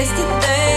yesterday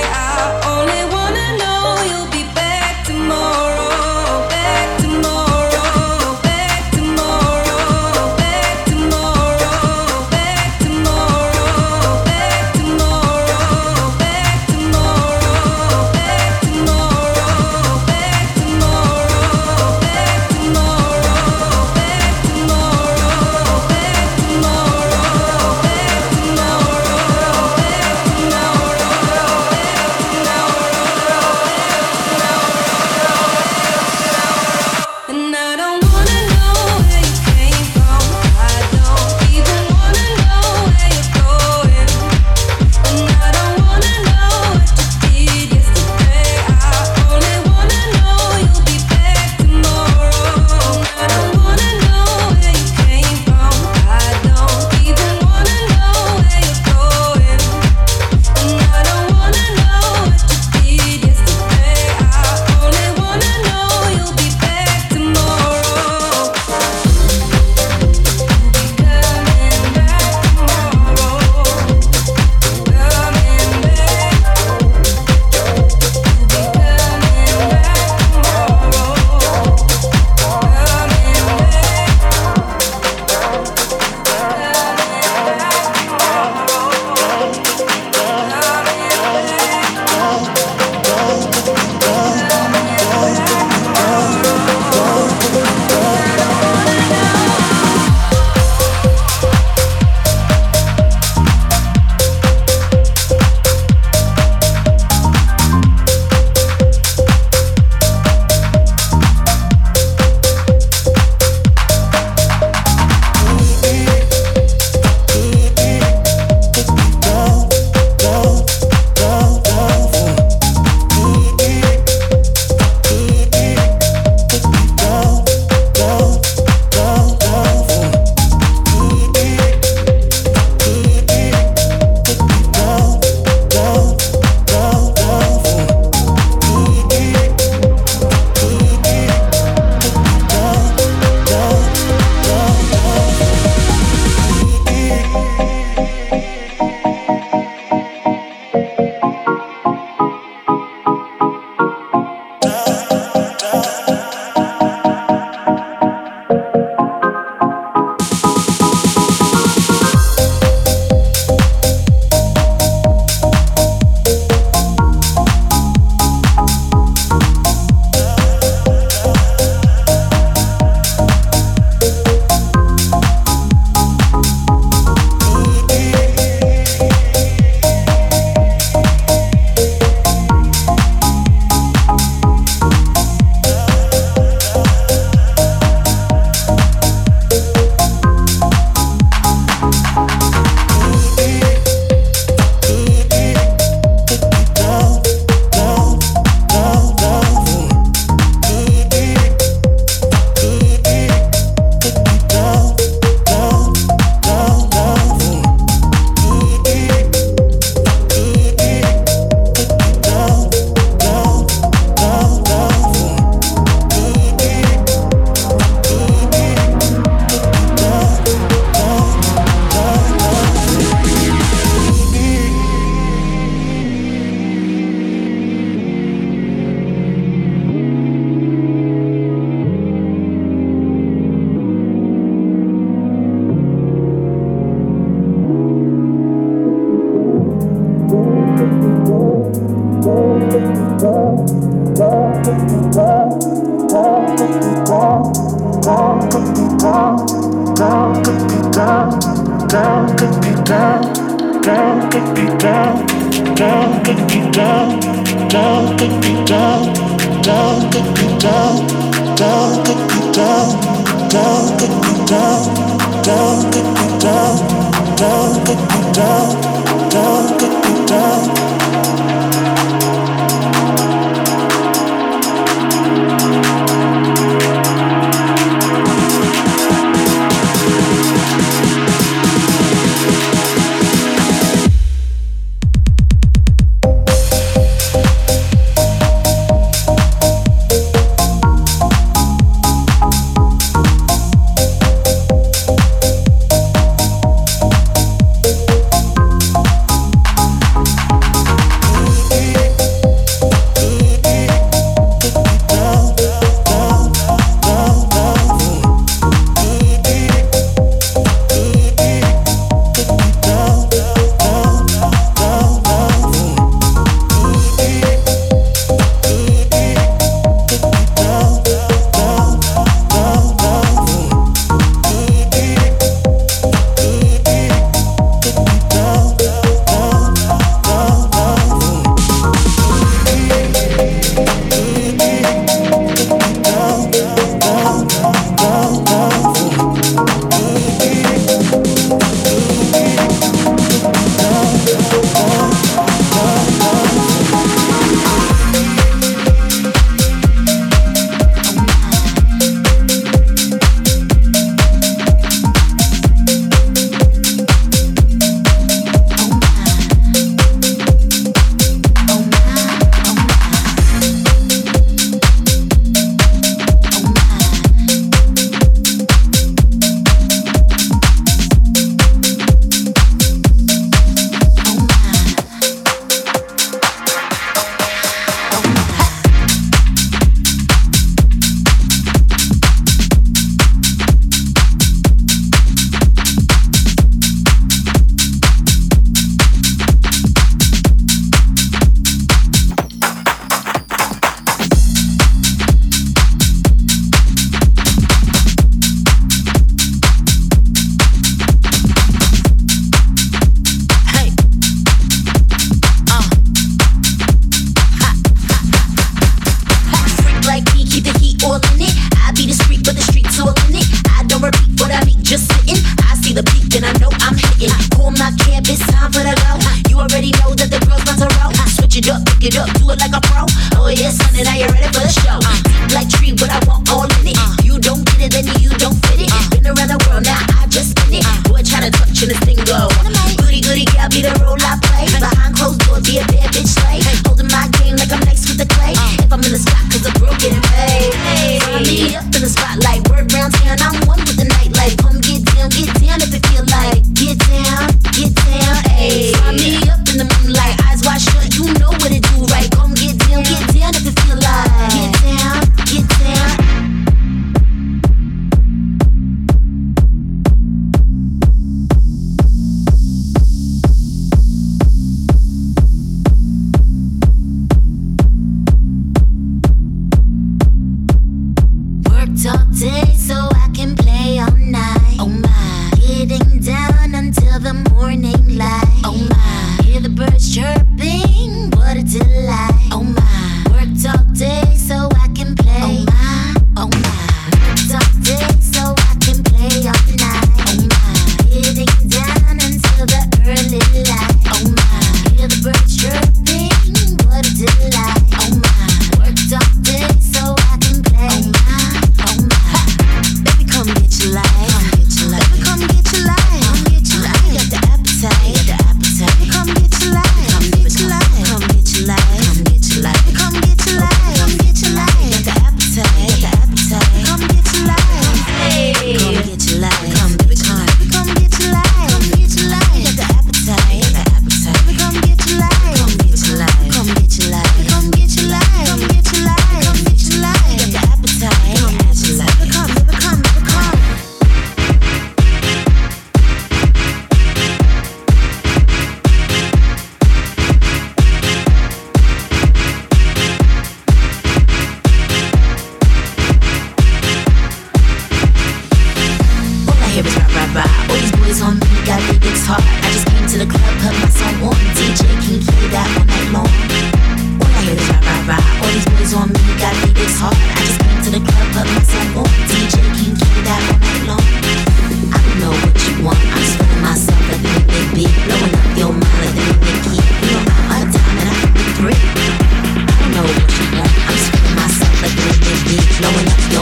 No, we're not, no,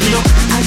we're not,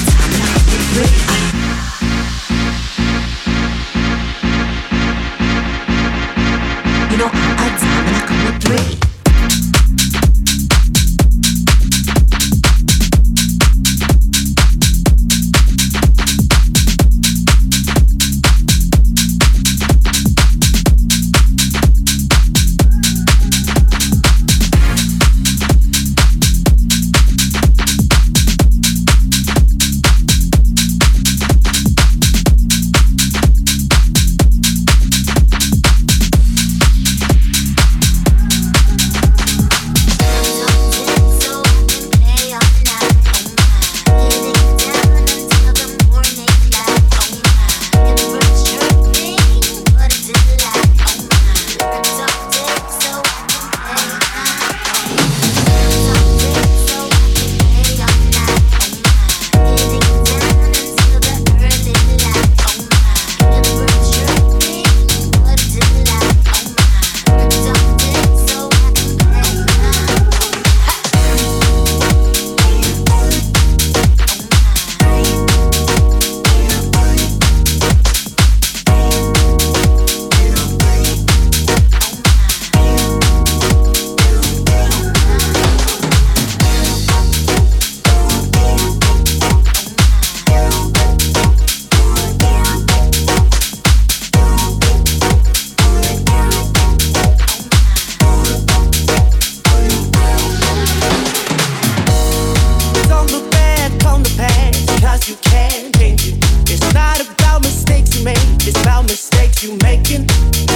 You're making.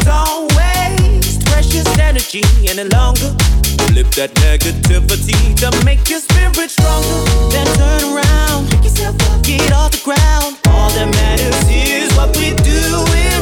Don't waste precious energy any longer. Flip that negativity to make your spirit stronger. Then turn around, pick yourself up, get off the ground. All that matters is what we do.